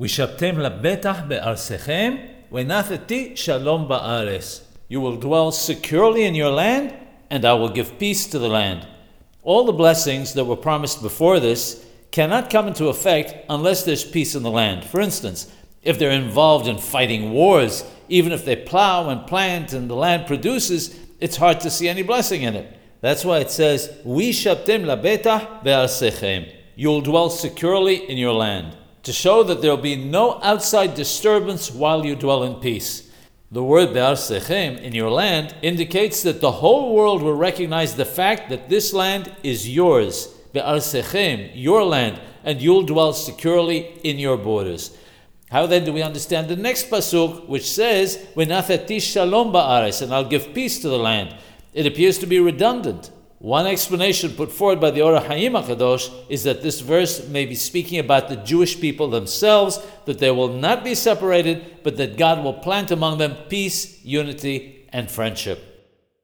ושבתם לבטח בארצכם, ונתתי שלום בארץ. You will dwell securely in your land, and I will give peace to the land. All the blessings that were promised before this cannot come into effect unless there's peace in the land. For instance, if they're involved in fighting wars, even if they plow and plant and the land produces, it's hard to see any blessing in it. That's why it says, "We shaptem labeta be'arsechem." You'll dwell securely in your land to show that there will be no outside disturbance while you dwell in peace. The word Be'ar Sechem in your land indicates that the whole world will recognize the fact that this land is yours, Be'ar Sechem, your land, and you'll dwell securely in your borders. How then do we understand the next pasuk, which says, "V'nathati shalom ba'ares," and I'll give peace to the land? It appears to be redundant. One explanation put forward by the Or HaChaim HaKadosh is that this verse may be speaking about the Jewish people themselves, that they will not be separated, but that God will plant among them peace, unity, and friendship.